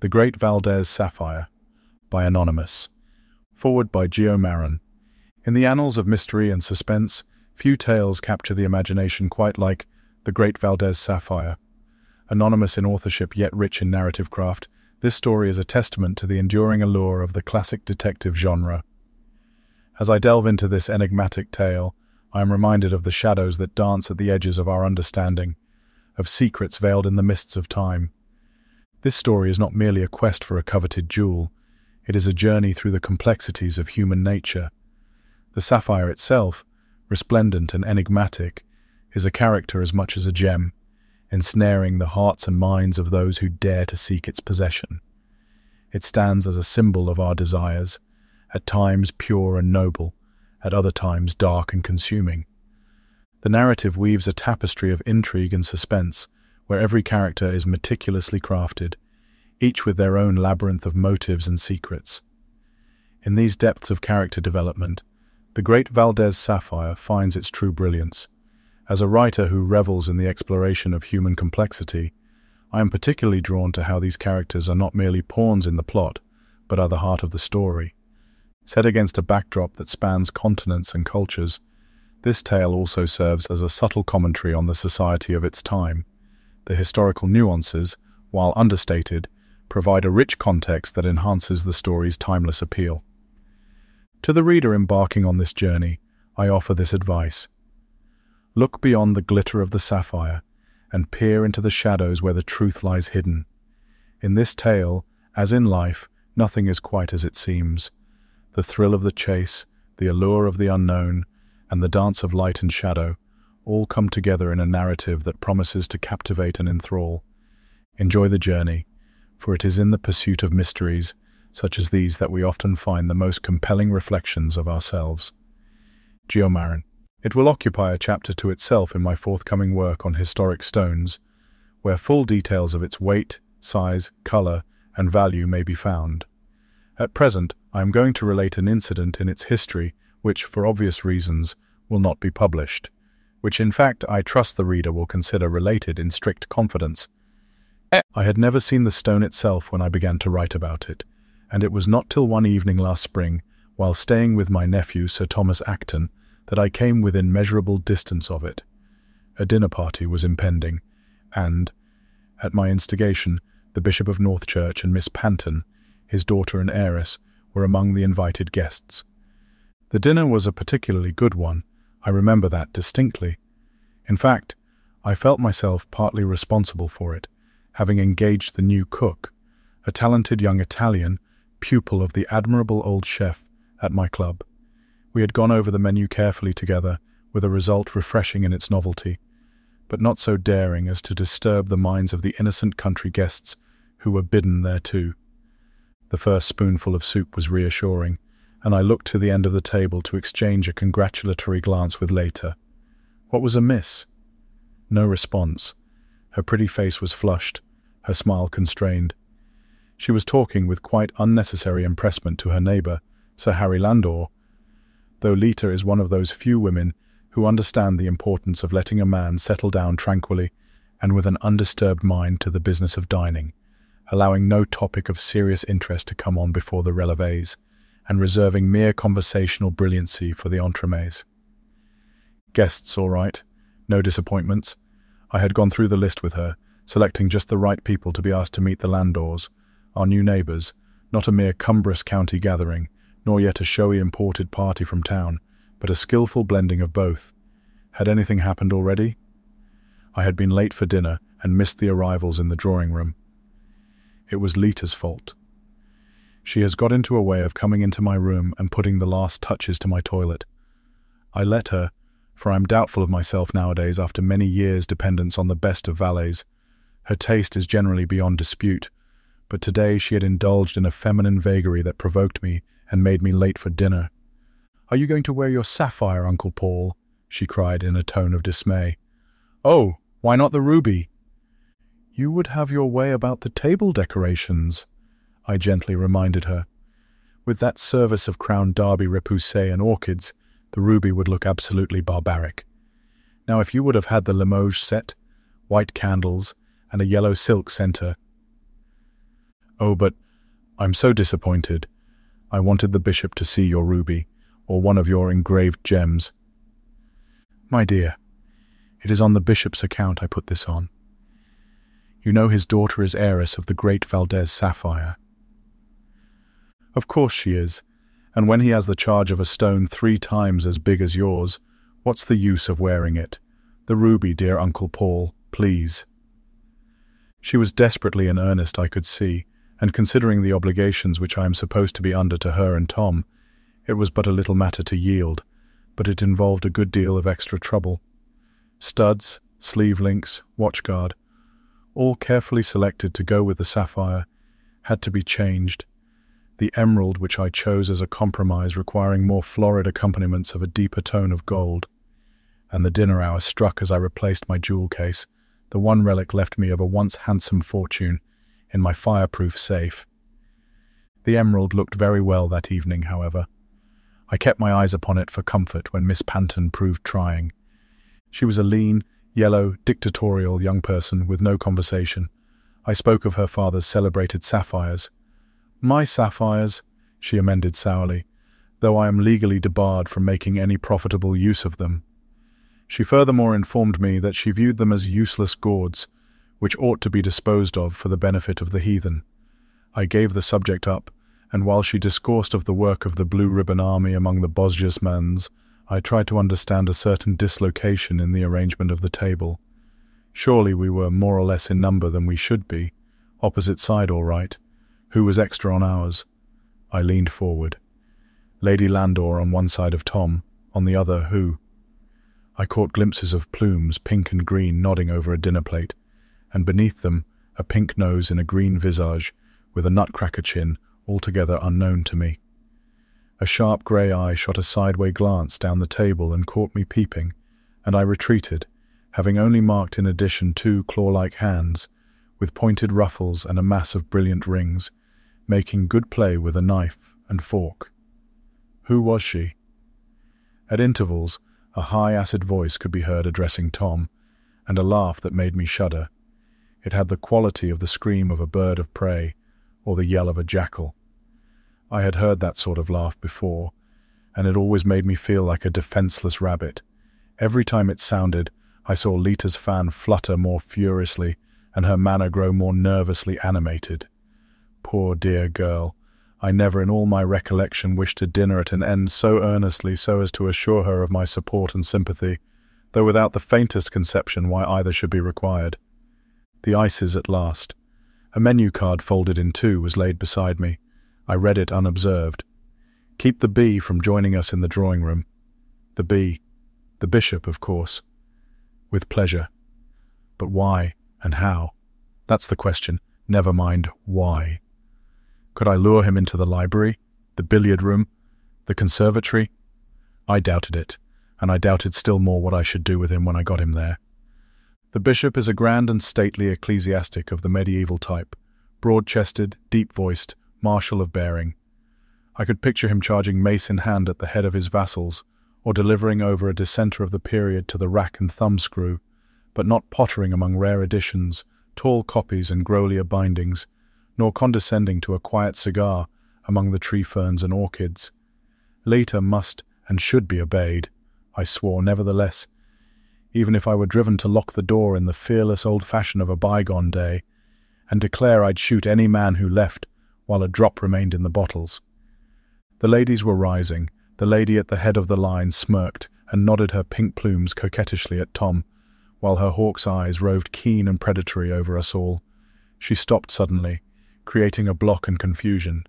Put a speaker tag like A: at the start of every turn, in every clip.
A: The Great Valdez Sapphire by Anonymous. Forward by Geo Marin. In the annals of mystery and suspense, few tales capture the imagination quite like The Great Valdez Sapphire. Anonymous in authorship yet rich in narrative craft, this story is a testament to the enduring allure of the classic detective genre. As I delve into this enigmatic tale, I am reminded of the shadows that dance at the edges of our understanding, of secrets veiled in the mists of time. This story is not merely a quest for a coveted jewel, it is a journey through the complexities of human nature. The sapphire itself, resplendent and enigmatic, is a character as much as a gem, ensnaring the hearts and minds of those who dare to seek its possession. It stands as a symbol of our desires, at times pure and noble, at other times dark and consuming. The narrative weaves a tapestry of intrigue and suspense, where every character is meticulously crafted, each with their own labyrinth of motives and secrets. In these depths of character development, the great Valdez Sapphire finds its true brilliance. As a writer who revels in the exploration of human complexity, I am particularly drawn to how these characters are not merely pawns in the plot, but are the heart of the story. Set against a backdrop that spans continents and cultures, this tale also serves as a subtle commentary on the society of its time. The historical nuances, while understated, provide a rich context that enhances the story's timeless appeal. To the reader embarking on this journey, I offer this advice. Look beyond the glitter of the sapphire and peer into the shadows where the truth lies hidden. In this tale, as in life, nothing is quite as it seems. The thrill of the chase, the allure of the unknown, and the dance of light and shadow all come together in a narrative that promises to captivate and enthrall. Enjoy the journey, for it is in the pursuit of mysteries such as these that we often find the most compelling reflections of ourselves. Geomarin. It will occupy a chapter to itself in my forthcoming work on historic stones, where full details of its weight, size, colour, and value may be found. At present, I am going to relate an incident in its history which, for obvious reasons, will not be published, which in fact I trust the reader will consider related in strict confidence. I had never seen the stone itself when I began to write about it, and it was not till one evening last spring, while staying with my nephew Sir Thomas Acton, that I came within measurable distance of it. A dinner party was impending, and, at my instigation, the Bishop of Northchurch and Miss Panton, his daughter and heiress, were among the invited guests. The dinner was a particularly good one, I remember that distinctly. In fact, I felt myself partly responsible for it, having engaged the new cook, a talented young Italian, pupil of the admirable old chef, at my club. We had gone over the menu carefully together, with a result refreshing in its novelty, but not so daring as to disturb the minds of the innocent country guests who were bidden thereto. The first spoonful of soup was reassuring, and I looked to the end of the table to exchange a congratulatory glance with Lita. What was amiss? No response. Her pretty face was flushed, her smile constrained. She was talking with quite unnecessary impressment to her neighbour, Sir Harry Landor, though Lita is one of those few women who understand the importance of letting a man settle down tranquilly and with an undisturbed mind to the business of dining, allowing no topic of serious interest to come on before the releves, and reserving mere conversational brilliancy for the entremets. Guests all right, no disappointments. I had gone through the list with her, selecting just the right people to be asked to meet the Landors, our new neighbours, not a mere cumbrous county gathering, nor yet a showy imported party from town, but a skilful blending of both. Had anything happened already? I had been late for dinner and missed the arrivals in the drawing room. It was Lita's fault. She has got into a way of coming into my room and putting the last touches to my toilet. I let her, for I am doubtful of myself nowadays after many years' dependence on the best of valets. Her taste is generally beyond dispute, but today she had indulged in a feminine vagary that provoked me and made me late for dinner. Are you going to wear your sapphire, Uncle Paul? she cried in a tone of dismay. Oh, why not the ruby? You would have your way about the table decorations, I gently reminded her. With that service of Crown Derby repoussé and orchids, the ruby would look absolutely barbaric. Now, if you would have had the Limoges set, white candles, and a yellow silk centre. Oh, but I'm so disappointed. I wanted the bishop to see your ruby, or one of your engraved gems. My dear, it is on the bishop's account I put this on. You know his daughter is heiress of the great Valdez sapphire. Of course she is, and when he has the charge of a stone three times as big as yours, what's the use of wearing it? The ruby, dear Uncle Paul, please. She was desperately in earnest, I could see, and considering the obligations which I am supposed to be under to her and Tom, it was but a little matter to yield, but it involved a good deal of extra trouble. Studs, sleeve links, watch guard, all carefully selected to go with the sapphire, had to be changed. The emerald which I chose as a compromise requiring more florid accompaniments of a deeper tone of gold. And the dinner hour struck as I replaced my jewel case, the one relic left me of a once handsome fortune, in my fireproof safe. The emerald looked very well that evening, however. I kept my eyes upon it for comfort when Miss Panton proved trying. She was a lean, yellow, dictatorial young person with no conversation. I spoke of her father's celebrated sapphires. My sapphires, she amended sourly, though I am legally debarred from making any profitable use of them. She furthermore informed me that she viewed them as useless gauds, which ought to be disposed of for the benefit of the heathen. I gave the subject up, and while she discoursed of the work of the Blue Ribbon Army among the Bosjesmans, I tried to understand a certain dislocation in the arrangement of the table. Surely we were more or less in number than we should be, opposite side all right. Who was extra on ours? I leaned forward. Lady Landor on one side of Tom, on the other who? I caught glimpses of plumes, pink and green, nodding over a dinner plate and beneath them a pink nose in a green visage with a nutcracker chin altogether unknown to me. A sharp grey eye shot a sideway glance down the table and caught me peeping, and I retreated, having only marked in addition two claw-like hands, with pointed ruffles and a mass of brilliant rings, making good play with a knife and fork. Who was she? At intervals, a high acid voice could be heard addressing Tom, and a laugh that made me shudder, it had the quality of the scream of a bird of prey or the yell of a jackal. I had heard that sort of laugh before, and it always made me feel like a defenseless rabbit. Every time it sounded, I saw Lita's fan flutter more furiously and her manner grow more nervously animated. Poor dear girl, I never in all my recollection wished to dinner at an end so earnestly so as to assure her of my support and sympathy, though without the faintest conception why either should be required. The ices at last. A menu card folded in two was laid beside me. I read it unobserved. Keep the bee from joining us in the drawing room. The bee. The bishop, of course. With pleasure. But why and how? That's the question. Never mind why. Could I lure him into the library, the billiard room, the conservatory? I doubted it, and I doubted still more what I should do with him when I got him there. The bishop is a grand and stately ecclesiastic of the medieval type, broad-chested, deep-voiced, martial of bearing. I could picture him charging mace in hand at the head of his vassals, or delivering over a dissenter of the period to the rack and thumbscrew, but not pottering among rare editions, tall copies and grolier bindings, nor condescending to a quiet cigar among the tree ferns and orchids. Lita must and should be obeyed, I swore nevertheless, even if I were driven to lock the door in the fearless old fashion of a bygone day, and declare I'd shoot any man who left while a drop remained in the bottles. The ladies were rising. The lady at the head of the line smirked and nodded her pink plumes coquettishly at Tom, while her hawk's eyes roved keen and predatory over us all. She stopped suddenly, creating a block and confusion.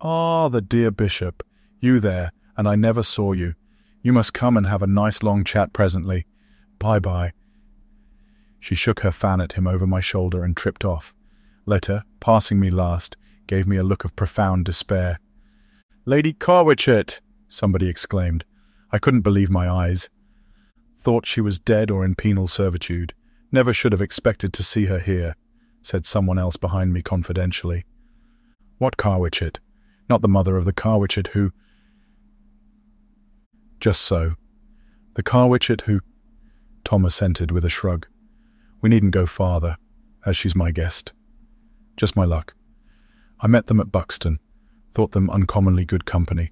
A: Ah, the dear bishop, you there, and I never saw you. You must come and have a nice long chat presently. Bye bye. She shook her fan at him over my shoulder and tripped off. Lita, passing me last, gave me a look of profound despair. Lady Carwitchet! somebody exclaimed. I couldn't believe my eyes. Thought she was dead or in penal servitude. Never should have expected to see her here, said someone else behind me confidentially. What Carwitchet? Not the mother of the Carwitchet who... Just so. The Carwitchet who... Tom assented with a shrug. We needn't go farther, as she's my guest. Just my luck. I met them at Buxton, thought them uncommonly good company.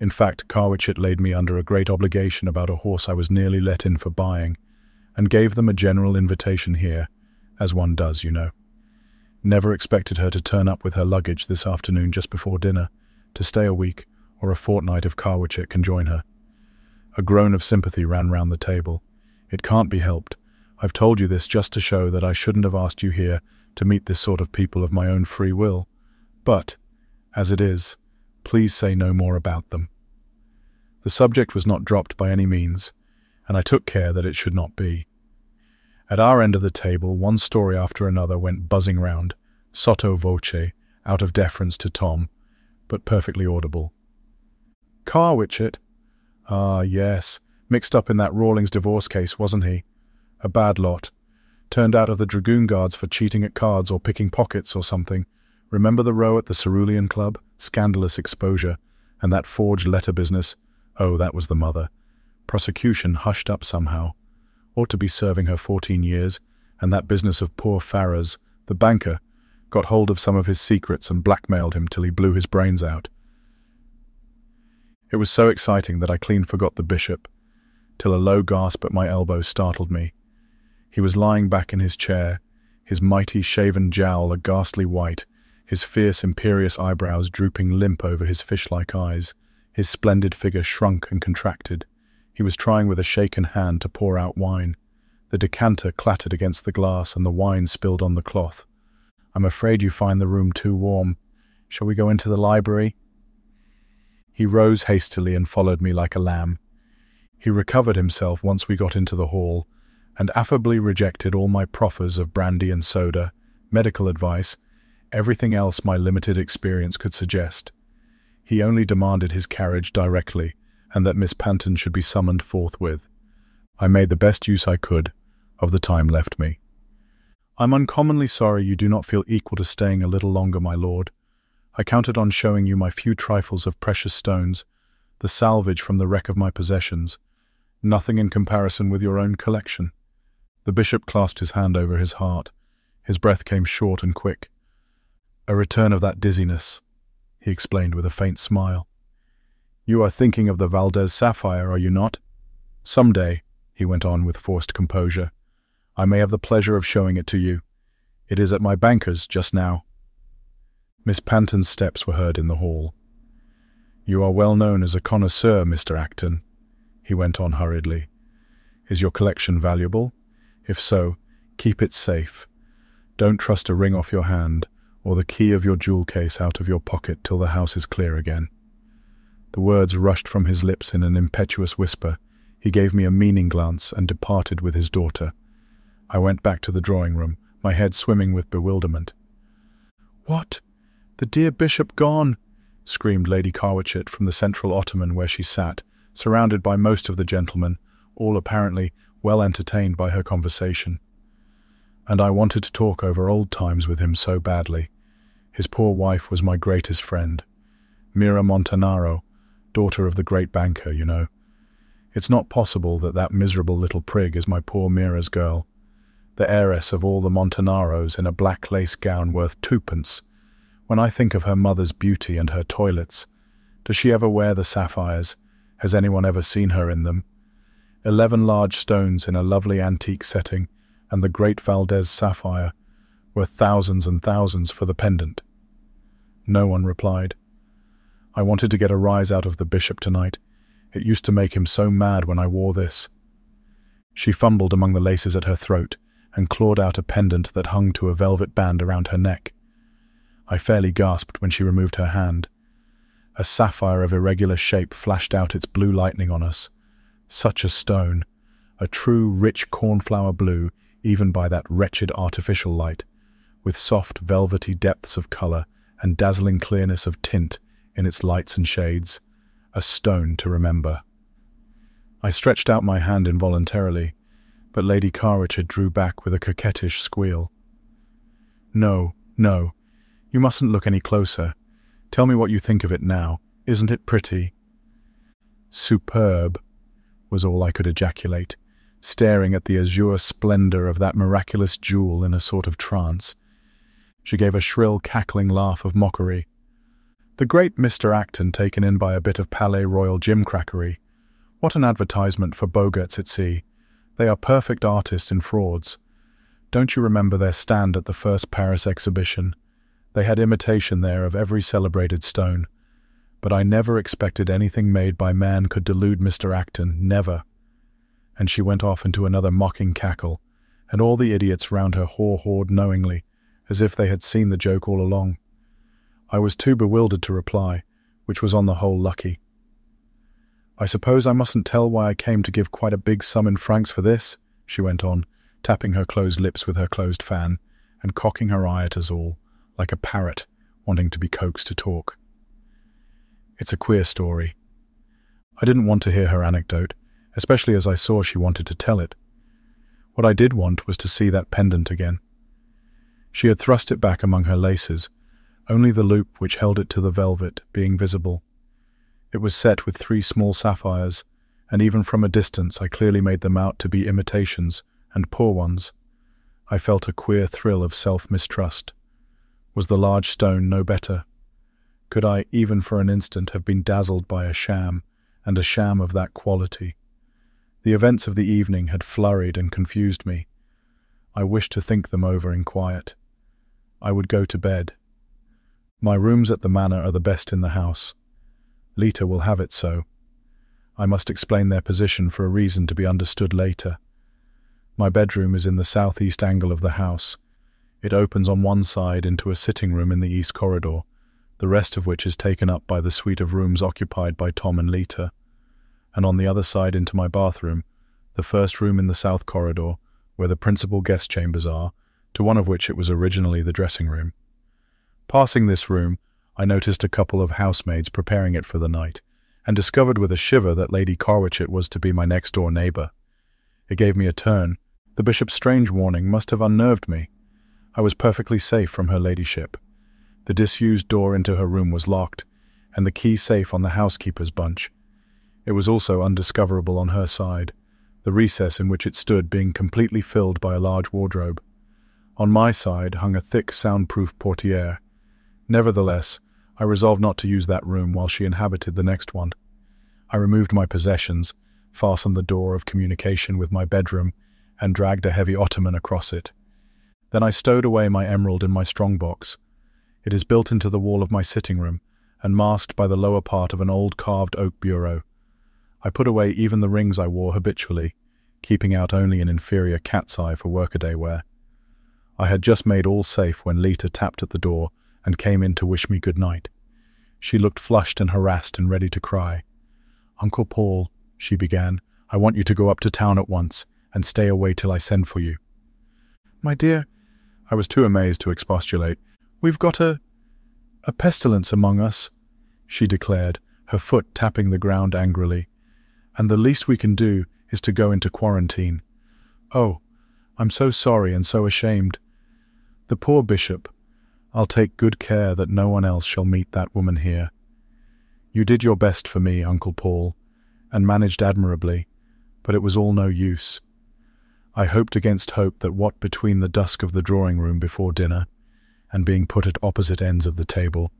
A: In fact, Carwitchet laid me under a great obligation about a horse I was nearly let in for buying, and gave them a general invitation here, as one does, you know. Never expected her to turn up with her luggage this afternoon just before dinner, to stay a week or a fortnight if Carwitchet can join her. A groan of sympathy ran round the table. It can't be helped. I've told you this just to show that I shouldn't have asked you here to meet this sort of people of my own free will. But, as it is, please say no more about them. The subject was not dropped by any means, and I took care that it should not be. At our end of the table, one story after another went buzzing round, sotto voce, out of deference to Tom, but perfectly audible. Carwitchet? Ah, yes, mixed up in that Rawlings divorce case, wasn't he? A bad lot. Turned out of the Dragoon Guards for cheating at cards or picking pockets or something. Remember the row at the Cerulean Club? Scandalous exposure. And that forged letter business? Oh, that was the mother. Prosecution hushed up somehow. Ought to be serving her fourteen years. And that business of poor Farrars, the banker, got hold of some of his secrets and blackmailed him till he blew his brains out. It was so exciting that I clean forgot the bishop, till a low gasp at my elbow startled me. He was lying back in his chair, his mighty shaven jowl a ghastly white, his fierce imperious eyebrows drooping limp over his fish-like eyes, his splendid figure shrunk and contracted. He was trying with a shaken hand to pour out wine. The decanter clattered against the glass and the wine spilled on the cloth. I'm afraid you find the room too warm. Shall we go into the library? He rose hastily and followed me like a lamb. He recovered himself once we got into the hall, and affably rejected all my proffers of brandy and soda, medical advice, everything else my limited experience could suggest. He only demanded his carriage directly, and that Miss Panton should be summoned forthwith. I made the best use I could of the time left me. I'm uncommonly sorry you do not feel equal to staying a little longer, my lord. I counted on showing you my few trifles of precious stones, the salvage from the wreck of my possessions, nothing in comparison with your own collection. The bishop clasped his hand over his heart. His breath came short and quick. A return of that dizziness, he explained with a faint smile. You are thinking of the Valdez sapphire, are you not? Some day, he went on with forced composure, I may have the pleasure of showing it to you. It is at my banker's just now. Miss Panton's steps were heard in the hall. You are well known as a connoisseur, Mr. Acton, he went on hurriedly. Is your collection valuable? If so, keep it safe. Don't trust a ring off your hand or the key of your jewel case out of your pocket till the house is clear again. The words rushed from his lips in an impetuous whisper. He gave me a meaning glance and departed with his daughter. I went back to the drawing room, my head swimming with bewilderment. What? The dear bishop gone? screamed Lady Carwitchet from the central ottoman where she sat, surrounded by most of the gentlemen, all apparently well entertained by her conversation. And I wanted to talk over old times with him so badly. His poor wife was my greatest friend. Mira Montanaro, daughter of the great banker, you know. It's not possible that that miserable little prig is my poor Mira's girl, the heiress of all the Montanaros in a black lace gown worth twopence. When I think of her mother's beauty and her toilets, does she ever wear the sapphires? Has anyone ever seen her in them? eleven large stones in a lovely antique setting, and the great Valdez sapphire, worth thousands and thousands for the pendant. No one replied. I wanted to get a rise out of the bishop tonight. It used to make him so mad when I wore this. She fumbled among the laces at her throat and clawed out a pendant that hung to a velvet band around her neck. I fairly gasped when she removed her hand. A sapphire of irregular shape flashed out its blue lightning on us. Such a stone, a true rich cornflower blue, even by that wretched artificial light, with soft velvety depths of colour and dazzling clearness of tint in its lights and shades, a stone to remember. I stretched out my hand involuntarily, but Lady Carwitchet drew back with a coquettish squeal. No, no, you mustn't look any closer. Tell me what you think of it now. Isn't it pretty? Superb, was all I could ejaculate, staring at the azure splendour of that miraculous jewel in a sort of trance. She gave a shrill, cackling laugh of mockery. The great Mr. Acton taken in by a bit of Palais Royal gimcrackery. What an advertisement for Bogarts at sea. They are perfect artists in frauds. Don't you remember their stand at the first Paris exhibition? They had imitation there of every celebrated stone. But I never expected anything made by man could delude Mr. Acton, never. And she went off into another mocking cackle, and all the idiots round her haw-hawed knowingly, as if they had seen the joke all along. I was too bewildered to reply, which was on the whole lucky. I suppose I mustn't tell why I came to give quite a big sum in francs for this, she went on, tapping her closed lips with her closed fan, and cocking her eye at us all, like a parrot wanting to be coaxed to talk. It's a queer story. I didn't want to hear her anecdote, especially as I saw she wanted to tell it. What I did want was to see that pendant again. She had thrust it back among her laces, only the loop which held it to the velvet being visible. It was set with three small sapphires, and even from a distance I clearly made them out to be imitations, and poor ones. I felt a queer thrill of self-mistrust. Was the large stone no better? Could I, even for an instant, have been dazzled by a sham, and a sham of that quality? The events of the evening had flurried and confused me. I wished to think them over in quiet. I would go to bed. My rooms at the manor are the best in the house. Lita will have it so. I must explain their position for a reason to be understood later. My bedroom is in the southeast angle of the house. It opens on one side into a sitting room in the east corridor, the rest of which is taken up by the suite of rooms occupied by Tom and Lita, and on the other side into my bathroom, the first room in the south corridor, where the principal guest chambers are, to one of which it was originally the dressing room. Passing this room, I noticed a couple of housemaids preparing it for the night, and discovered with a shiver that Lady Carwitchet was to be my next-door neighbour. It gave me a turn. The bishop's strange warning must have unnerved me. I was perfectly safe from her ladyship. The disused door into her room was locked, and the key safe on the housekeeper's bunch. It was also undiscoverable on her side, the recess in which it stood being completely filled by a large wardrobe. On my side hung a thick soundproof portiere. Nevertheless, I resolved not to use that room while she inhabited the next one. I removed my possessions, fastened the door of communication with my bedroom, and dragged a heavy ottoman across it. Then I stowed away my emerald in my strongbox, it is built into the wall of my sitting room and masked by the lower part of an old carved oak bureau. I put away even the rings I wore habitually, keeping out only an inferior cat's eye for workaday wear. I had just made all safe when Lita tapped at the door and came in to wish me good night. She looked flushed and harassed and ready to cry. Uncle Paul, she began, I want you to go up to town at once and stay away till I send for you. My dear, I was too amazed to expostulate, We've got a... a pestilence among us, she declared, her foot tapping the ground angrily. And the least we can do is to go into quarantine. Oh, I'm so sorry and so ashamed. The poor bishop. I'll take good care that no one else shall meet that woman here. You did your best for me, Uncle Paul, and managed admirably, but it was all no use. I hoped against hope that what between the dusk of the drawing room before dinner and being put at opposite ends of the table,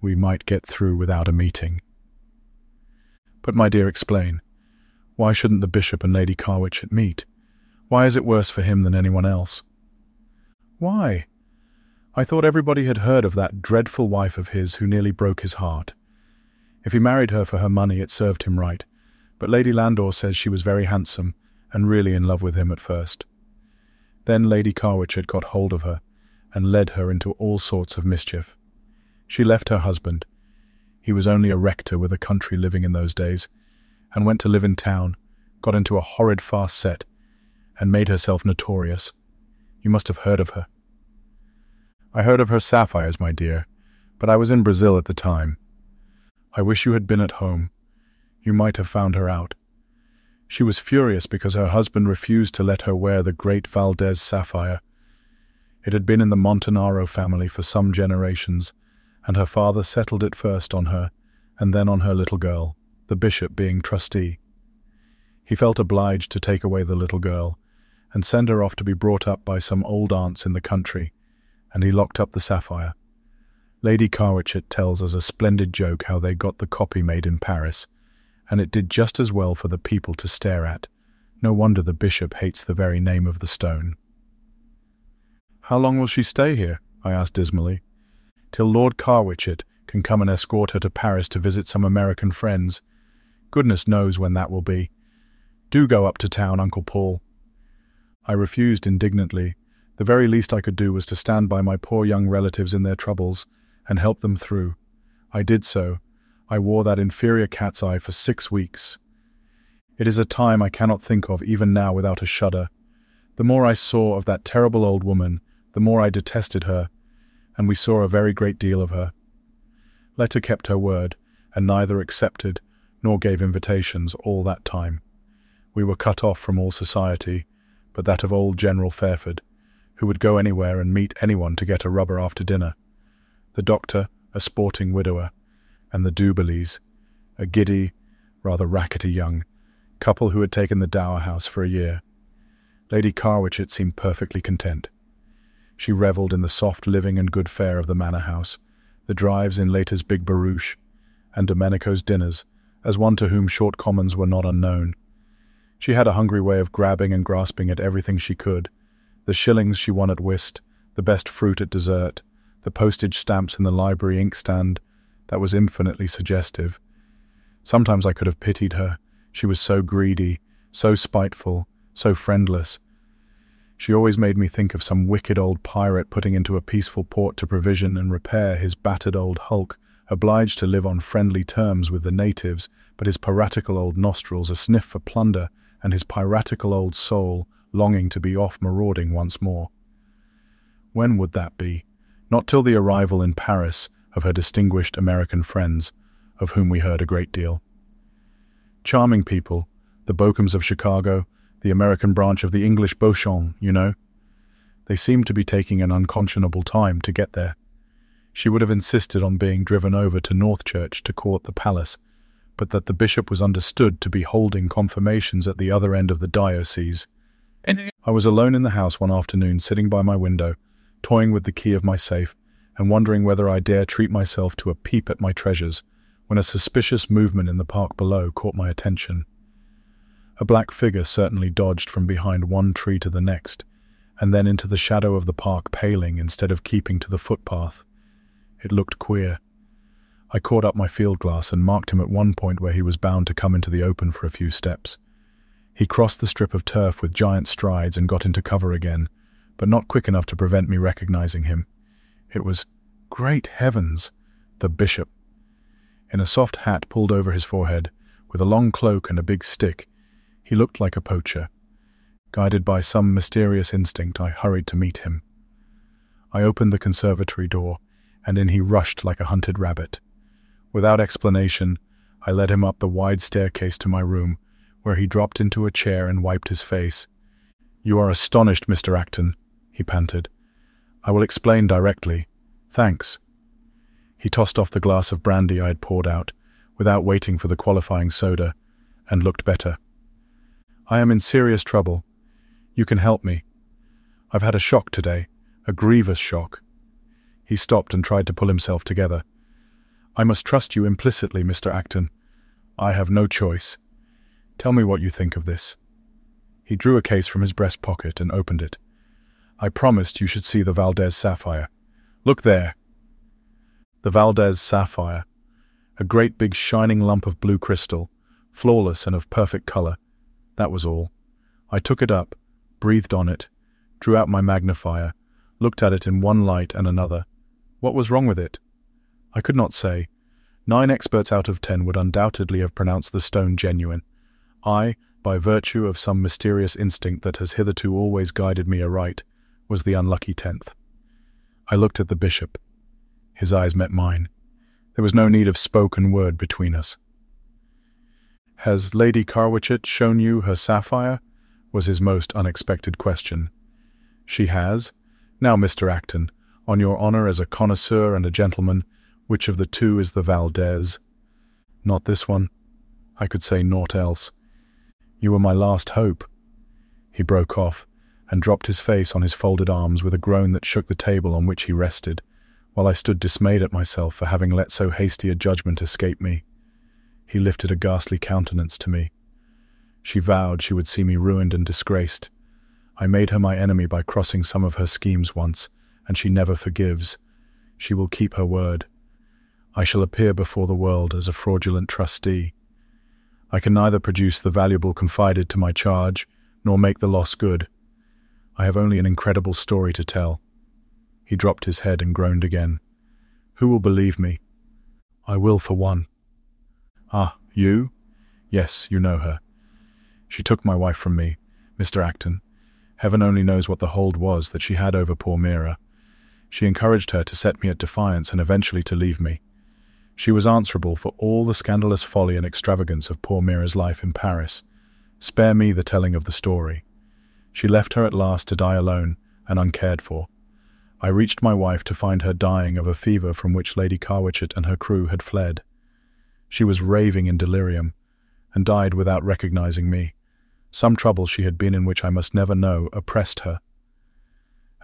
A: we might get through without a meeting. But, my dear, explain. Why shouldn't the bishop and Lady Carwitchet meet? Why is it worse for him than anyone else? Why? I thought everybody had heard of that dreadful wife of his who nearly broke his heart. If he married her for her money, it served him right, but Lady Landor says she was very handsome and really in love with him at first. Then Lady Carwitchet got hold of her and led her into all sorts of mischief. She left her husband. He was only a rector with a country living in those days, and went to live in town, got into a horrid fast set, and made herself notorious. You must have heard of her. I heard of her sapphires, my dear, but I was in Brazil at the time. I wish you had been at home. You might have found her out. She was furious because her husband refused to let her wear the great Valdez sapphire, it had been in the Montanaro family for some generations, and her father settled it first on her, and then on her little girl, the bishop being trustee. He felt obliged to take away the little girl, and send her off to be brought up by some old aunts in the country, and he locked up the sapphire. Lady Carwitchet tells us a splendid joke how they got the copy made in Paris, and it did just as well for the people to stare at. No wonder the bishop hates the very name of the stone. How long will she stay here? I asked dismally. Till Lord Carwitchet can come and escort her to Paris to visit some American friends. Goodness knows when that will be. Do go up to town, Uncle Paul. I refused indignantly. The very least I could do was to stand by my poor young relatives in their troubles and help them through. I did so. I wore that inferior cat's eye for six weeks. It is a time I cannot think of even now without a shudder. The more I saw of that terrible old woman, the more I detested her, and we saw a very great deal of her. Lita kept her word, and neither accepted nor gave invitations all that time. We were cut off from all society, but that of old General Fairford, who would go anywhere and meet anyone to get a rubber after dinner, the doctor, a sporting widower, and the Duberlys, a giddy, rather rackety young couple who had taken the dower house for a year. Lady Carwitchet seemed perfectly content. She revelled in the soft living and good fare of the manor house, the drives in Lita's big barouche, and Domenico's dinners, as one to whom short commons were not unknown. She had a hungry way of grabbing and grasping at everything she could, the shillings she won at whist, the best fruit at dessert, the postage stamps in the library inkstand, that was infinitely suggestive. Sometimes I could have pitied her. She was so greedy, so spiteful, so friendless. She always made me think of some wicked old pirate putting into a peaceful port to provision and repair his battered old hulk, obliged to live on friendly terms with the natives, but his piratical old nostrils a sniff for plunder, and his piratical old soul longing to be off marauding once more. When would that be? Not till the arrival in Paris of her distinguished American friends, of whom we heard a great deal. Charming people, the Bokums of Chicago, the American branch of the English Beauchamp, you know. They seemed to be taking an unconscionable time to get there. She would have insisted on being driven over to Northchurch to court the palace, but that the bishop was understood to be holding confirmations at the other end of the diocese. I was alone in the house one afternoon, sitting by my window, toying with the key of my safe, and wondering whether I dare treat myself to a peep at my treasures, when a suspicious movement in the park below caught my attention. A black figure certainly dodged from behind one tree to the next, and then into the shadow of the park paling instead of keeping to the footpath. It looked queer. I caught up my field glass and marked him at one point where he was bound to come into the open for a few steps. He crossed the strip of turf with giant strides and got into cover again, but not quick enough to prevent me recognizing him. It was, great heavens, the bishop. In a soft hat pulled over his forehead, with a long cloak and a big stick, he looked like a poacher. Guided by some mysterious instinct, I hurried to meet him. I opened the conservatory door, and in he rushed like a hunted rabbit. Without explanation, I led him up the wide staircase to my room, where he dropped into a chair and wiped his face. You are astonished, Mr. Acton, he panted. I will explain directly. Thanks. He tossed off the glass of brandy I had poured out, without waiting for the qualifying soda, and looked better. I am in serious trouble. You can help me. I've had a shock today, a grievous shock. He stopped and tried to pull himself together. I must trust you implicitly, Mr. Acton. I have no choice. Tell me what you think of this. He drew a case from his breast pocket and opened it. I promised you should see the Valdez sapphire. Look there. The Valdez sapphire, a great big shining lump of blue crystal, flawless and of perfect color. That was all. I took it up, breathed on it, drew out my magnifier, looked at it in one light and another. What was wrong with it? I could not say. Nine experts out of ten would undoubtedly have pronounced the stone genuine. I, by virtue of some mysterious instinct that has hitherto always guided me aright, was the unlucky tenth. I looked at the bishop. His eyes met mine. There was no need of spoken word between us. Has Lady Carwitchet shown you her sapphire? was his most unexpected question. She has. Now, Mr. Acton, on your honor as a connoisseur and a gentleman, which of the two is the Valdez? Not this one. I could say naught else. You were my last hope. He broke off, and dropped his face on his folded arms with a groan that shook the table on which he rested, while I stood dismayed at myself for having let so hasty a judgment escape me. He lifted a ghastly countenance to me. She vowed she would see me ruined and disgraced. I made her my enemy by crossing some of her schemes once, and she never forgives. She will keep her word. I shall appear before the world as a fraudulent trustee. I can neither produce the valuable confided to my charge, nor make the loss good. I have only an incredible story to tell. He dropped his head and groaned again. Who will believe me? I will for one. Ah, you? Yes, you know her. She took my wife from me, Mr. Acton. Heaven only knows what the hold was that she had over poor Mira. She encouraged her to set me at defiance and eventually to leave me. She was answerable for all the scandalous folly and extravagance of poor Mira's life in Paris. Spare me the telling of the story. She left her at last to die alone and uncared for. I reached my wife to find her dying of a fever from which Lady Carwitchet and her crew had fled. She was raving in delirium, and died without recognizing me. Some trouble she had been in which I must never know oppressed her.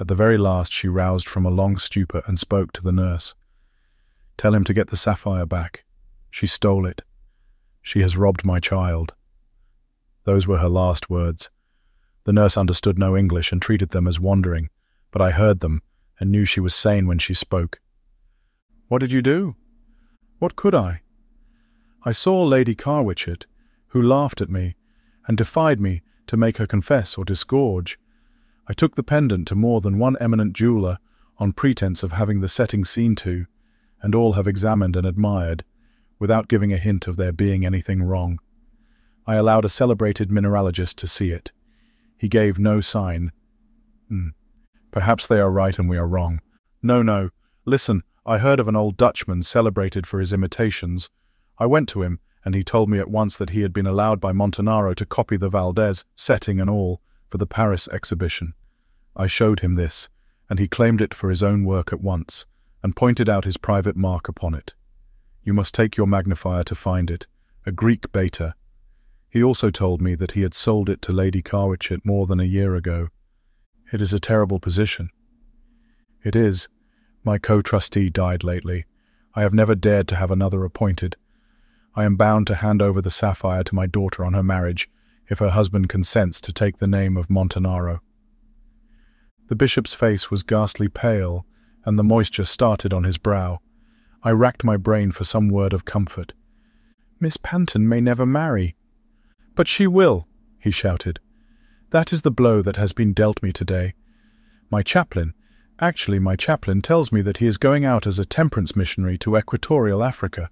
A: At the very last she roused from a long stupor and spoke to the nurse. Tell him to get the sapphire back. She stole it. She has robbed my child. Those were her last words. The nurse understood no English and treated them as wandering, but I heard them and knew she was sane when she spoke. What did you do? What could I? I saw Lady Carwitchet, who laughed at me and defied me to make her confess or disgorge. I took the pendant to more than one eminent jeweller on pretence of having the setting seen to, and all have examined and admired, without giving a hint of there being anything wrong. I allowed a celebrated mineralogist to see it. He gave no sign. Hmm. Perhaps they are right and we are wrong. No, no. Listen, I heard of an old Dutchman celebrated for his imitations. I went to him, and he told me at once that he had been allowed by Montanaro to copy the Valdez, setting and all, for the Paris exhibition. I showed him this, and he claimed it for his own work at once, and pointed out his private mark upon it. You must take your magnifier to find it, a Greek beta, he also told me that he had sold it to Lady Carwitchet more than a year ago. It is a terrible position. It is. My co-trustee died lately. I have never dared to have another appointed. I am bound to hand over the sapphire to my daughter on her marriage, if her husband consents to take the name of Montanaro. The bishop's face was ghastly pale, and the moisture started on his brow. I racked my brain for some word of comfort. Miss Panton may never marry, but she will, he shouted. That is the blow that has been dealt me today. My chaplain, actually my chaplain, tells me that he is going out as a temperance missionary to equatorial Africa,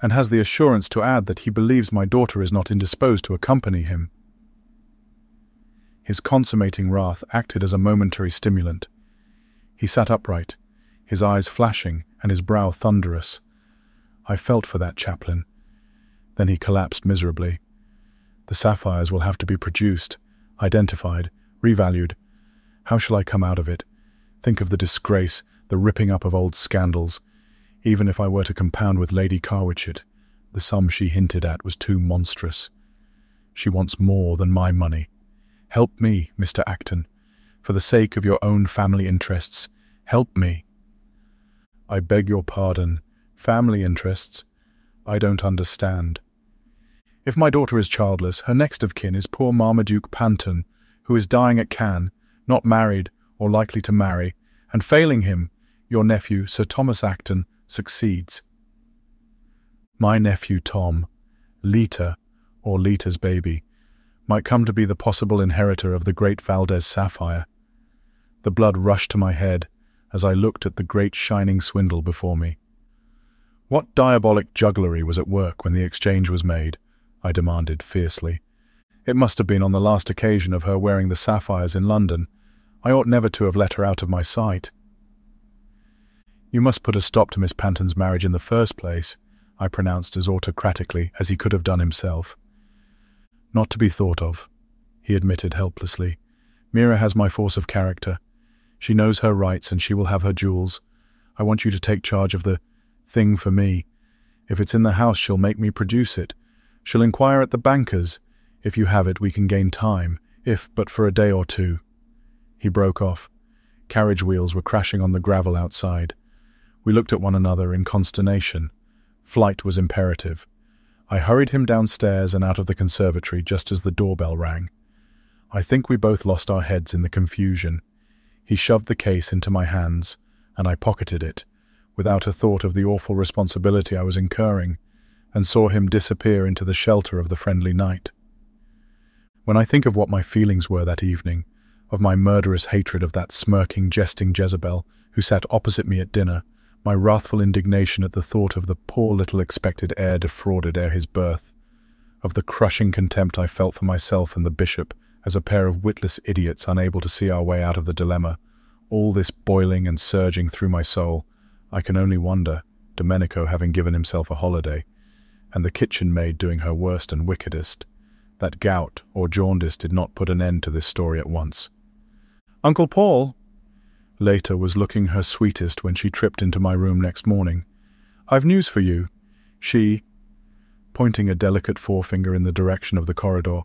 A: and has the assurance to add that he believes my daughter is not indisposed to accompany him. His consummating wrath acted as a momentary stimulant. He sat upright, his eyes flashing and his brow thunderous. I felt for that chaplain. Then he collapsed miserably. The sapphires will have to be produced, identified, revalued. How shall I come out of it? Think of the disgrace, the ripping up of old scandals. Even if I were to compound with Lady Carwitchet, the sum she hinted at was too monstrous. She wants more than my money. Help me, Mr. Acton. For the sake of your own family interests, help me. I beg your pardon. Family interests? I don't understand. If my daughter is childless, her next of kin is poor Marmaduke Panton, who is dying at Cannes, not married or likely to marry, and failing him, your nephew, Sir Thomas Acton, succeeds. My nephew Tom, Lita, or Lita's baby, might come to be the possible inheritor of the great Valdez sapphire. The blood rushed to my head as I looked at the great shining swindle before me. What diabolic jugglery was at work when the exchange was made? I demanded fiercely. It must have been on the last occasion of her wearing the sapphires in London. I ought never to have let her out of my sight. You must put a stop to Miss Panton's marriage in the first place, I pronounced as autocratically as he could have done himself. Not to be thought of, he admitted helplessly. Mira has my force of character. She knows her rights and she will have her jewels. I want you to take charge of the thing for me. If it's in the house, she'll make me produce it. She'll inquire at the banker's. If you have it, we can gain time, if but for a day or two. He broke off. Carriage wheels were crashing on the gravel outside. We looked at one another in consternation. Flight was imperative. I hurried him downstairs and out of the conservatory just as the doorbell rang. I think we both lost our heads in the confusion. He shoved the case into my hands, and I pocketed it, without a thought of the awful responsibility I was incurring, and saw him disappear into the shelter of the friendly night. When I think of what my feelings were that evening, of my murderous hatred of that smirking, jesting Jezebel who sat opposite me at dinner, my wrathful indignation at the thought of the poor little expected heir defrauded ere his birth, of the crushing contempt I felt for myself and the bishop as a pair of witless idiots unable to see our way out of the dilemma, all this boiling and surging through my soul, I can only wonder, Domenico having given himself a holiday, and the kitchen maid doing her worst and wickedest, that gout or jaundice did not put an end to this story at once. Uncle Paul, Lita was looking her sweetest when she tripped into my room next morning. I've news for you. She, pointing a delicate forefinger in the direction of the corridor,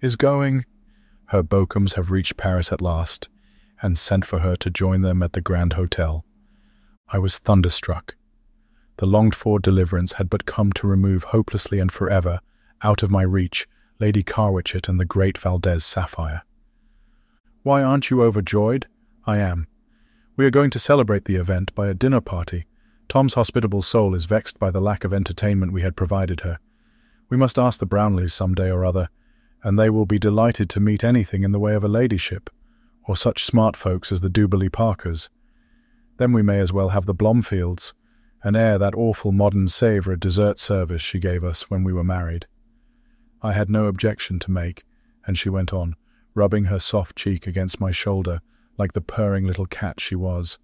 A: is going. Her Bokums have reached Paris at last, and sent for her to join them at the Grand Hotel. I was thunderstruck. The longed for deliverance had but come to remove hopelessly and forever, out of my reach, Lady Carwitchet and the great Valdez sapphire. Why aren't you overjoyed? I am. We are going to celebrate the event by a dinner party. Tom's hospitable soul is vexed by the lack of entertainment we had provided her. We must ask the Brownleys some day or other, and they will be delighted to meet anything in the way of a ladyship, or such smart folks as the Jubilee Parkers. Then we may as well have the Blomfields, and air that awful modern Sèvres dessert service she gave us when we were married. I had no objection to make, and she went on, rubbing her soft cheek against my shoulder like the purring little cat she was.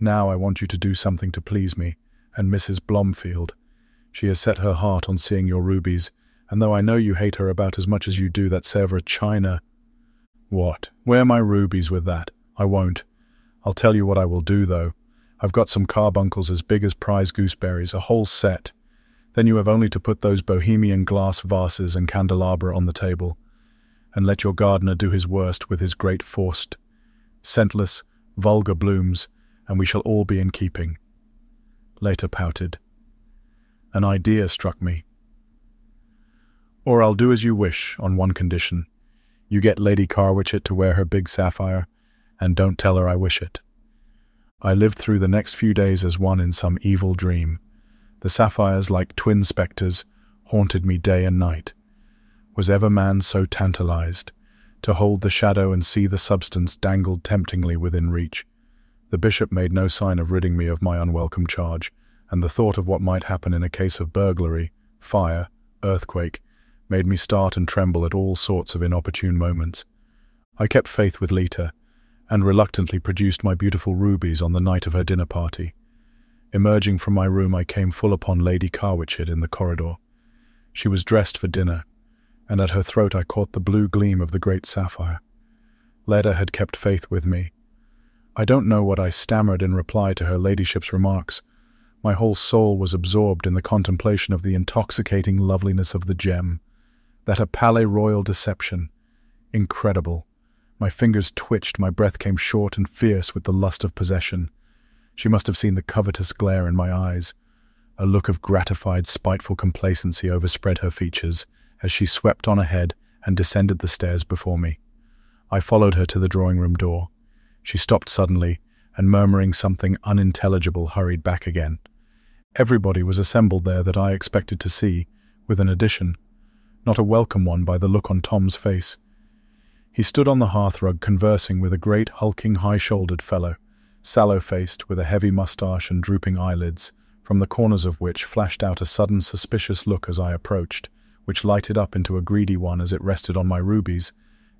A: Now I want you to do something to please me, and Mrs. Blomfield. She has set her heart on seeing your rubies, and though I know you hate her about as much as you do that Sèvres china. What? Wear my rubies with that. I won't. I'll tell you what I will do, though. I've got some carbuncles as big as prize gooseberries, a whole set. Then you have only to put those bohemian glass vases and candelabra on the table, and let your gardener do his worst with his great forced, scentless, vulgar blooms, and we shall all be in keeping. Lita pouted. An idea struck me. Or I'll do as you wish, on one condition. You get Lady Carwitchet to wear her big sapphire, and don't tell her I wish it. I lived through the next few days as one in some evil dream. The sapphires, like twin spectres, haunted me day and night. Was ever man so tantalized? To hold the shadow and see the substance dangled temptingly within reach. The bishop made no sign of ridding me of my unwelcome charge, and the thought of what might happen in a case of burglary, fire, earthquake, made me start and tremble at all sorts of inopportune moments. I kept faith with Lita, and reluctantly produced my beautiful rubies on the night of her dinner party. Emerging from my room, I came full upon Lady Carwitchet in the corridor. She was dressed for dinner, and at her throat I caught the blue gleam of the great sapphire. Lita had kept faith with me. I don't know what I stammered in reply to her ladyship's remarks. My whole soul was absorbed in the contemplation of the intoxicating loveliness of the gem that a Palais Royal deception. Incredible. My fingers twitched, my breath came short and fierce with the lust of possession. She must have seen the covetous glare in my eyes. A look of gratified, spiteful complacency overspread her features as she swept on ahead and descended the stairs before me. I followed her to the drawing room door. She stopped suddenly, and murmuring something unintelligible, hurried back again. Everybody was assembled there that I expected to see, with an addition not a welcome one by the look on Tom's face. He stood on the hearthrug conversing with a great hulking high-shouldered fellow, sallow-faced, with a heavy moustache and drooping eyelids, from the corners of which flashed out a sudden suspicious look as I approached, which lighted up into a greedy one as it rested on my rubies,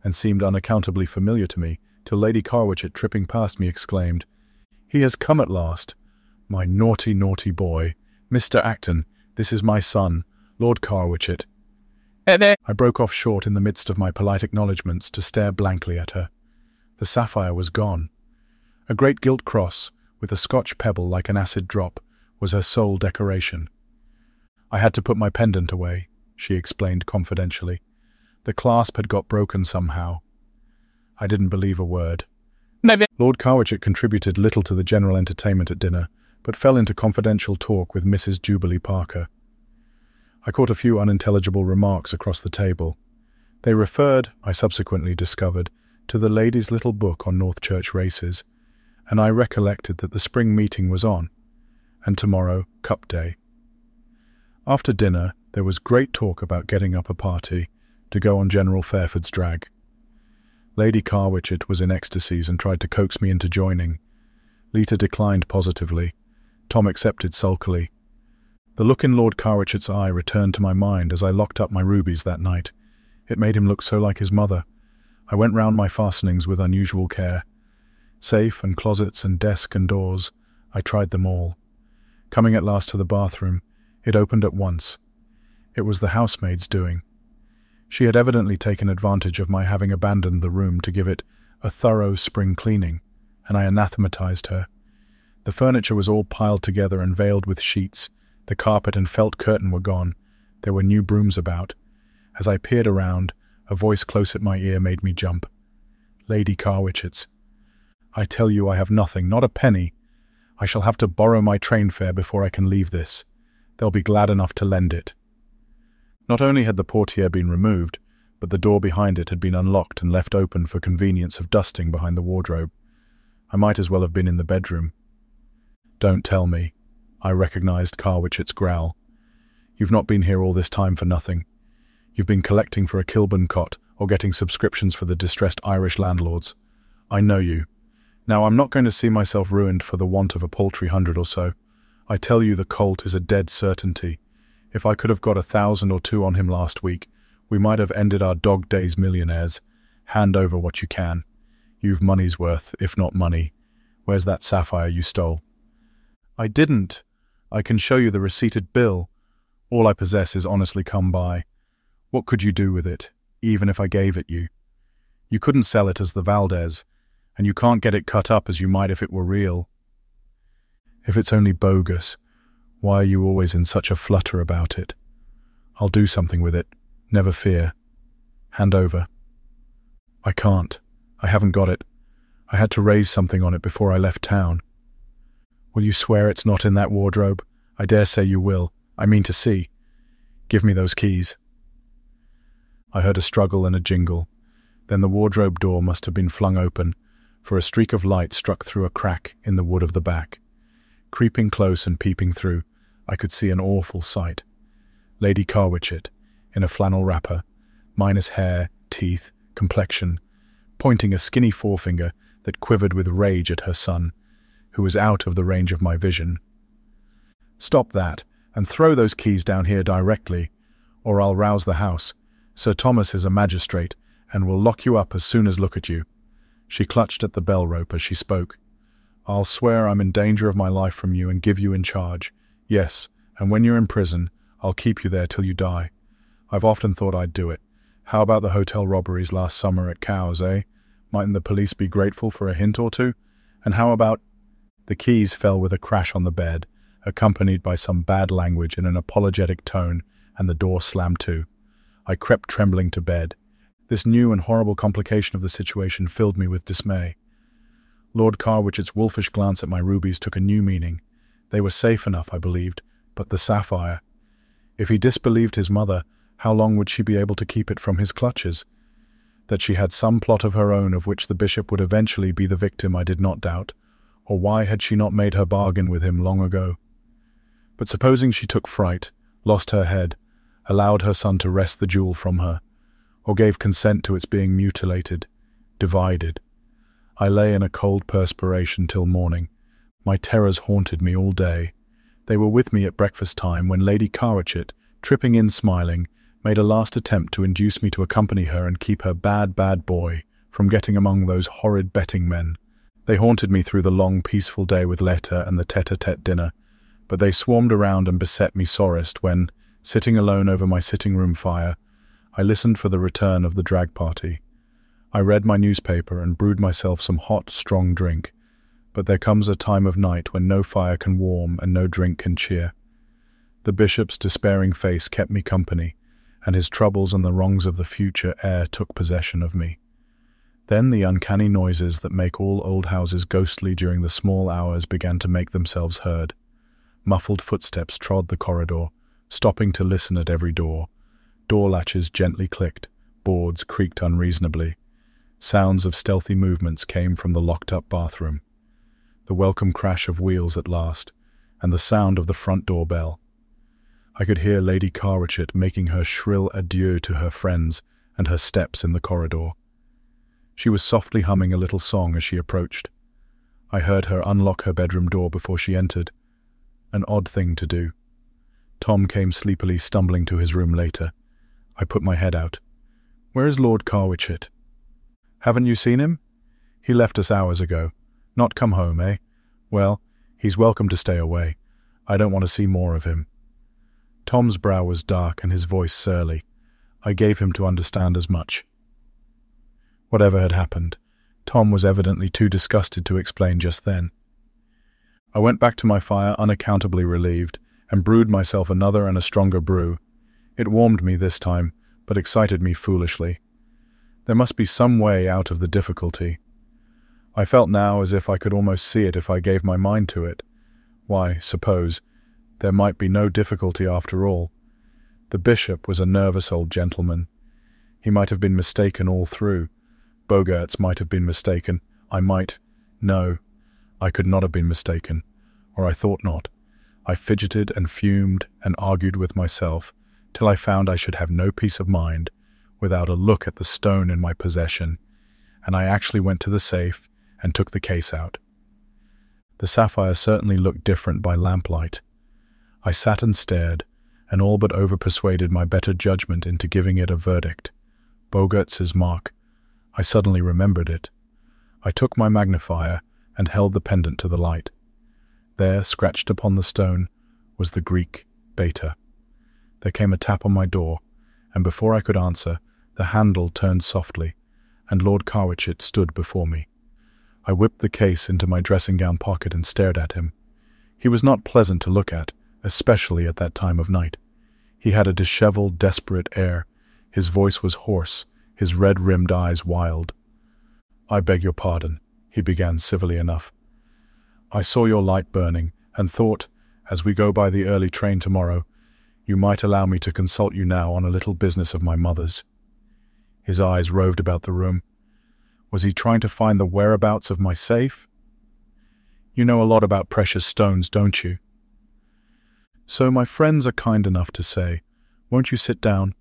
A: and seemed unaccountably familiar to me, till Lady Carwitchet, tripping past me, exclaimed, He has come at last! My naughty, naughty boy! Mr. Acton, this is my son, Lord Carwitchet. I broke off short in the midst of my polite acknowledgments to stare blankly at her. The sapphire was gone. A great gilt cross, with a Scotch pebble like an acid drop, was her sole decoration. I had to put my pendant away, she explained confidentially. The clasp had got broken somehow. I didn't believe a word. Lord Carwitchet contributed little to the general entertainment at dinner, but fell into confidential talk with Mrs. Jubilee Parker. I caught a few unintelligible remarks across the table. They referred, I subsequently discovered, to the lady's little book on Northchurch races, and I recollected that the spring meeting was on, and tomorrow Cup Day. After dinner, there was great talk about getting up a party to go on General Fairford's drag. Lady Carwitchet was in ecstasies and tried to coax me into joining. Lita declined positively. Tom accepted sulkily. The look in Lord Carwitchet's eye returned to my mind as I locked up my rubies that night. It made him look so like his mother. I went round my fastenings with unusual care. Safe and closets and desk and doors, I tried them all. Coming at last to the bathroom, it opened at once. It was the housemaid's doing. She had evidently taken advantage of my having abandoned the room to give it a thorough spring cleaning, and I anathematized her. The furniture was all piled together and veiled with sheets. The carpet and felt curtain were gone. There were new brooms about. As I peered around, a voice close at my ear made me jump. Lady Carwitchet's. I tell you I have nothing, not a penny. I shall have to borrow my train fare before I can leave this. They'll be glad enough to lend it. Not only had the portiere been removed, but the door behind it had been unlocked and left open for convenience of dusting behind the wardrobe. I might as well have been in the bedroom. Don't tell me. I recognized Carwitchet's growl. You've not been here all this time for nothing. You've been collecting for a Kilburn cot or getting subscriptions for the distressed Irish landlords. I know you. Now, I'm not going to see myself ruined for the want of a paltry hundred or so. I tell you the colt is a dead certainty. If I could have got a thousand or two on him last week, we might have ended our dog days millionaires. Hand over what you can. You've money's worth, if not money. Where's that sapphire you stole? I didn't. I can show you the receipted bill. All I possess is honestly come by. What could you do with it, even if I gave it you? You couldn't sell it as the Valdez, and you can't get it cut up as you might if it were real. If it's only bogus, why are you always in such a flutter about it? I'll do something with it. Never fear. Hand over. I can't. I haven't got it. I had to raise something on it before I left town. Will you swear it's not in that wardrobe? I dare say you will. I mean to see. Give me those keys. I heard a struggle and a jingle. Then the wardrobe door must have been flung open, for a streak of light struck through a crack in the wood of the back. Creeping close and peeping through, I could see an awful sight. Lady Carwitchet, in a flannel wrapper, minus hair, teeth, complexion, pointing a skinny forefinger that quivered with rage at her son, who was out of the range of my vision. Stop that, and throw those keys down here directly, or I'll rouse the house. Sir Thomas is a magistrate, and will lock you up as soon as look at you. She clutched at the bell rope as she spoke. I'll swear I'm in danger of my life from you and give you in charge. Yes, and when you're in prison, I'll keep you there till you die. I've often thought I'd do it. How about the hotel robberies last summer at Cowes, eh? Mightn't the police be grateful for a hint or two? And how about... The keys fell with a crash on the bed, accompanied by some bad language in an apologetic tone, and the door slammed to. I crept trembling to bed. This new and horrible complication of the situation filled me with dismay. Lord Carwitchet's wolfish glance at my rubies took a new meaning. They were safe enough, I believed, but the sapphire. If he disbelieved his mother, how long would she be able to keep it from his clutches? That she had some plot of her own of which the bishop would eventually be the victim, I did not doubt. Or why had she not made her bargain with him long ago? But supposing she took fright, lost her head, allowed her son to wrest the jewel from her, or gave consent to its being mutilated, divided, I lay in a cold perspiration till morning. My terrors haunted me all day. They were with me at breakfast time when Lady Carwitchet, tripping in smiling, made a last attempt to induce me to accompany her and keep her bad, bad boy from getting among those horrid betting men. They haunted me through the long, peaceful day with Lita and the tete-a-tete dinner, but they swarmed around and beset me sorest when, sitting alone over my sitting-room fire, I listened for the return of the drag party. I read my newspaper and brewed myself some hot, strong drink. But there comes a time of night when no fire can warm and no drink can cheer. The bishop's despairing face kept me company, and his troubles and the wrongs of the future heir took possession of me. Then the uncanny noises that make all old houses ghostly during the small hours began to make themselves heard. Muffled footsteps trod the corridor, stopping to listen at every door. Door latches gently clicked, boards creaked unreasonably. Sounds of stealthy movements came from the locked-up bathroom. The welcome crash of wheels at last, and the sound of the front door bell. I could hear Lady Carwitchet making her shrill adieu to her friends and her steps in the corridor. She was softly humming a little song as she approached. I heard her unlock her bedroom door before she entered. An odd thing to do. Tom came sleepily stumbling to his room later. I put my head out. Where is Lord Carwitchet? Haven't you seen him? He left us hours ago. Not come home, eh? Well, he's welcome to stay away. I don't want to see more of him. Tom's brow was dark and his voice surly. I gave him to understand as much. Whatever had happened, Tom was evidently too disgusted to explain just then. I went back to my fire unaccountably relieved and brewed myself another and a stronger brew. It warmed me this time, but excited me foolishly. There must be some way out of the difficulty. I felt now as if I could almost see it if I gave my mind to it. Why, suppose, there might be no difficulty after all. The bishop was a nervous old gentleman. He might have been mistaken all through, Bogaerts might have been mistaken. I might. No, I could not have been mistaken, or I thought not. I fidgeted and fumed and argued with myself till I found I should have no peace of mind without a look at the stone in my possession, and I actually went to the safe and took the case out. The sapphire certainly looked different by lamplight. I sat and stared, and all but overpersuaded my better judgment into giving it a verdict. Bogaerts's mark I suddenly remembered it. I took my magnifier and held the pendant to the light. There, scratched upon the stone, was the Greek beta. There came a tap on my door, and before I could answer, the handle turned softly, and Lord Carwitchet stood before me. I whipped the case into my dressing gown pocket and stared at him. He was not pleasant to look at, especially at that time of night. He had a dishevelled, desperate air. His voice was hoarse, his red-rimmed eyes wild. I beg your pardon, he began civilly enough. I saw your light burning, and thought, as we go by the early train tomorrow, you might allow me to consult you now on a little business of my mother's. His eyes roved about the room. Was he trying to find the whereabouts of my safe? You know a lot about precious stones, don't you? So my friends are kind enough to say, won't you sit down?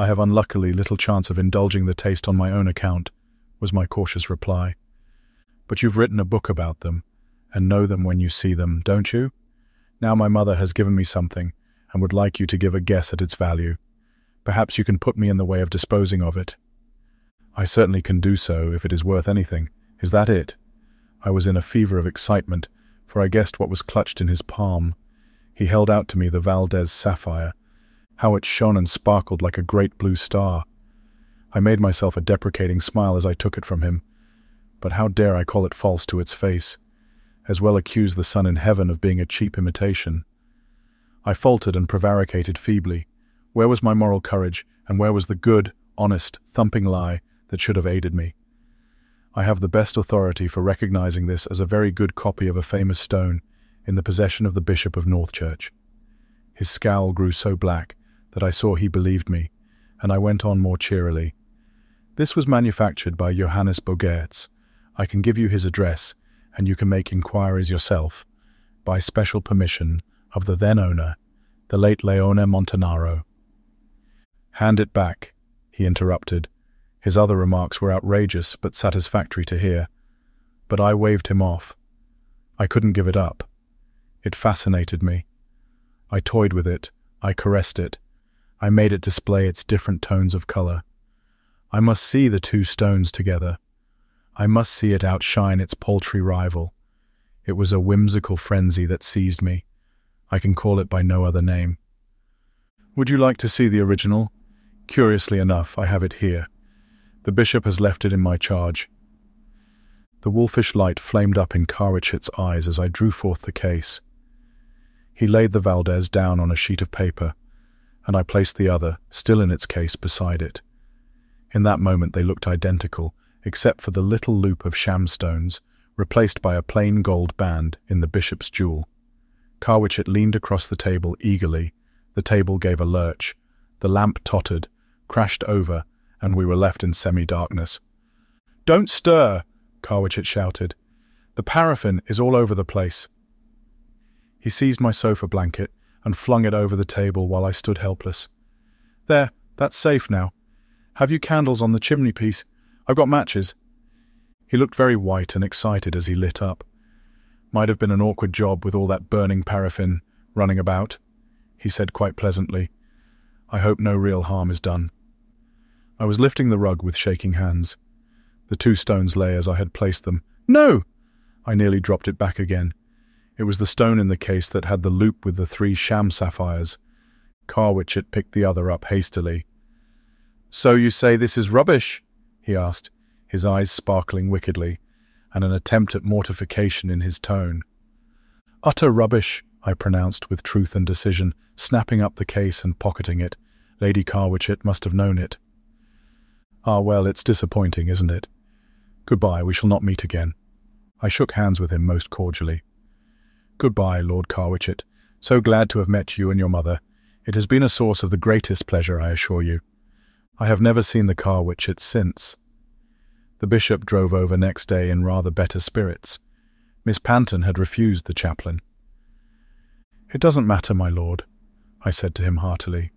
A: I have unluckily little chance of indulging the taste on my own account, was my cautious reply. But you've written a book about them, and know them when you see them, don't you? Now my mother has given me something, and would like you to give a guess at its value. Perhaps you can put me in the way of disposing of it. I certainly can do so, if it is worth anything. Is that it? I was in a fever of excitement, for I guessed what was clutched in his palm. He held out to me the Valdez sapphire, how it shone and sparkled like a great blue star. I made myself a deprecating smile as I took it from him. But how dare I call it false to its face? As well accuse the sun in heaven of being a cheap imitation. I faltered and prevaricated feebly. Where was my moral courage, and where was the good, honest, thumping lie that should have aided me? I have the best authority for recognizing this as a very good copy of a famous stone in the possession of the Bishop of Northchurch. His scowl grew so black that I saw he believed me, and I went on more cheerily. This was manufactured by Johannes Bogaerts. I can give you his address, and you can make inquiries yourself, by special permission of the then owner, the late Leone Montanaro. Hand it back, he interrupted. His other remarks were outrageous but satisfactory to hear. But I waved him off. I couldn't give it up. It fascinated me. I toyed with it, I caressed it, I made it display its different tones of color. I must see the two stones together. I must see it outshine its paltry rival. It was a whimsical frenzy that seized me. I can call it by no other name. Would you like to see the original? Curiously enough, I have it here. The bishop has left it in my charge. The wolfish light flamed up in Carwitchet's eyes as I drew forth the case. He laid the Valdez down on a sheet of paper and I placed the other, still in its case, beside it. In that moment they looked identical, except for the little loop of sham stones, replaced by a plain gold band in the bishop's jewel. Carwitchet leaned across the table eagerly. The table gave a lurch. The lamp tottered, crashed over, and we were left in semi-darkness. Don't stir, Carwitchet shouted. The paraffin is all over the place. He seized my sofa blanket and flung it over the table while I stood helpless. There, that's safe now. Have you candles on the chimney piece? I've got matches. He looked very white and excited as he lit up. Might have been an awkward job with all that burning paraffin running about, he said quite pleasantly. I hope no real harm is done. I was lifting the rug with shaking hands. The two stones lay as I had placed them. No! I nearly dropped it back again. It was the stone in the case that had the loop with the three sham sapphires. Carwitchet picked the other up hastily. So you say this is rubbish? he asked, his eyes sparkling wickedly, and an attempt at mortification in his tone. Utter rubbish, I pronounced with truth and decision, snapping up the case and pocketing it. Lady Carwitchet must have known it. Ah, well, it's disappointing, isn't it? Goodbye, we shall not meet again. I shook hands with him most cordially. Goodbye, Lord Carwitchet. So glad to have met you and your mother. It has been a source of the greatest pleasure, I assure you. I have never seen the Carwitchets since. The bishop drove over next day in rather better spirits. Miss Panton had refused the chaplain. It doesn't matter, my lord, I said to him heartily.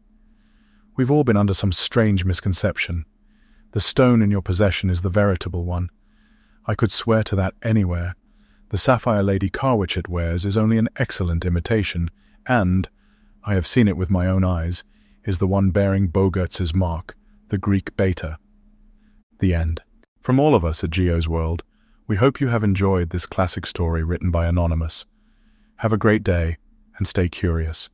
A: We've all been under some strange misconception. The stone in your possession is the veritable one. I could swear to that anywhere. The sapphire Lady Carwitchet wears is only an excellent imitation, and, I have seen it with my own eyes, is the one bearing Bogaerts's mark, the Greek beta. The end. From all of us at Geo's World, we hope you have enjoyed this classic story written by Anonymous. Have a great day, and stay curious.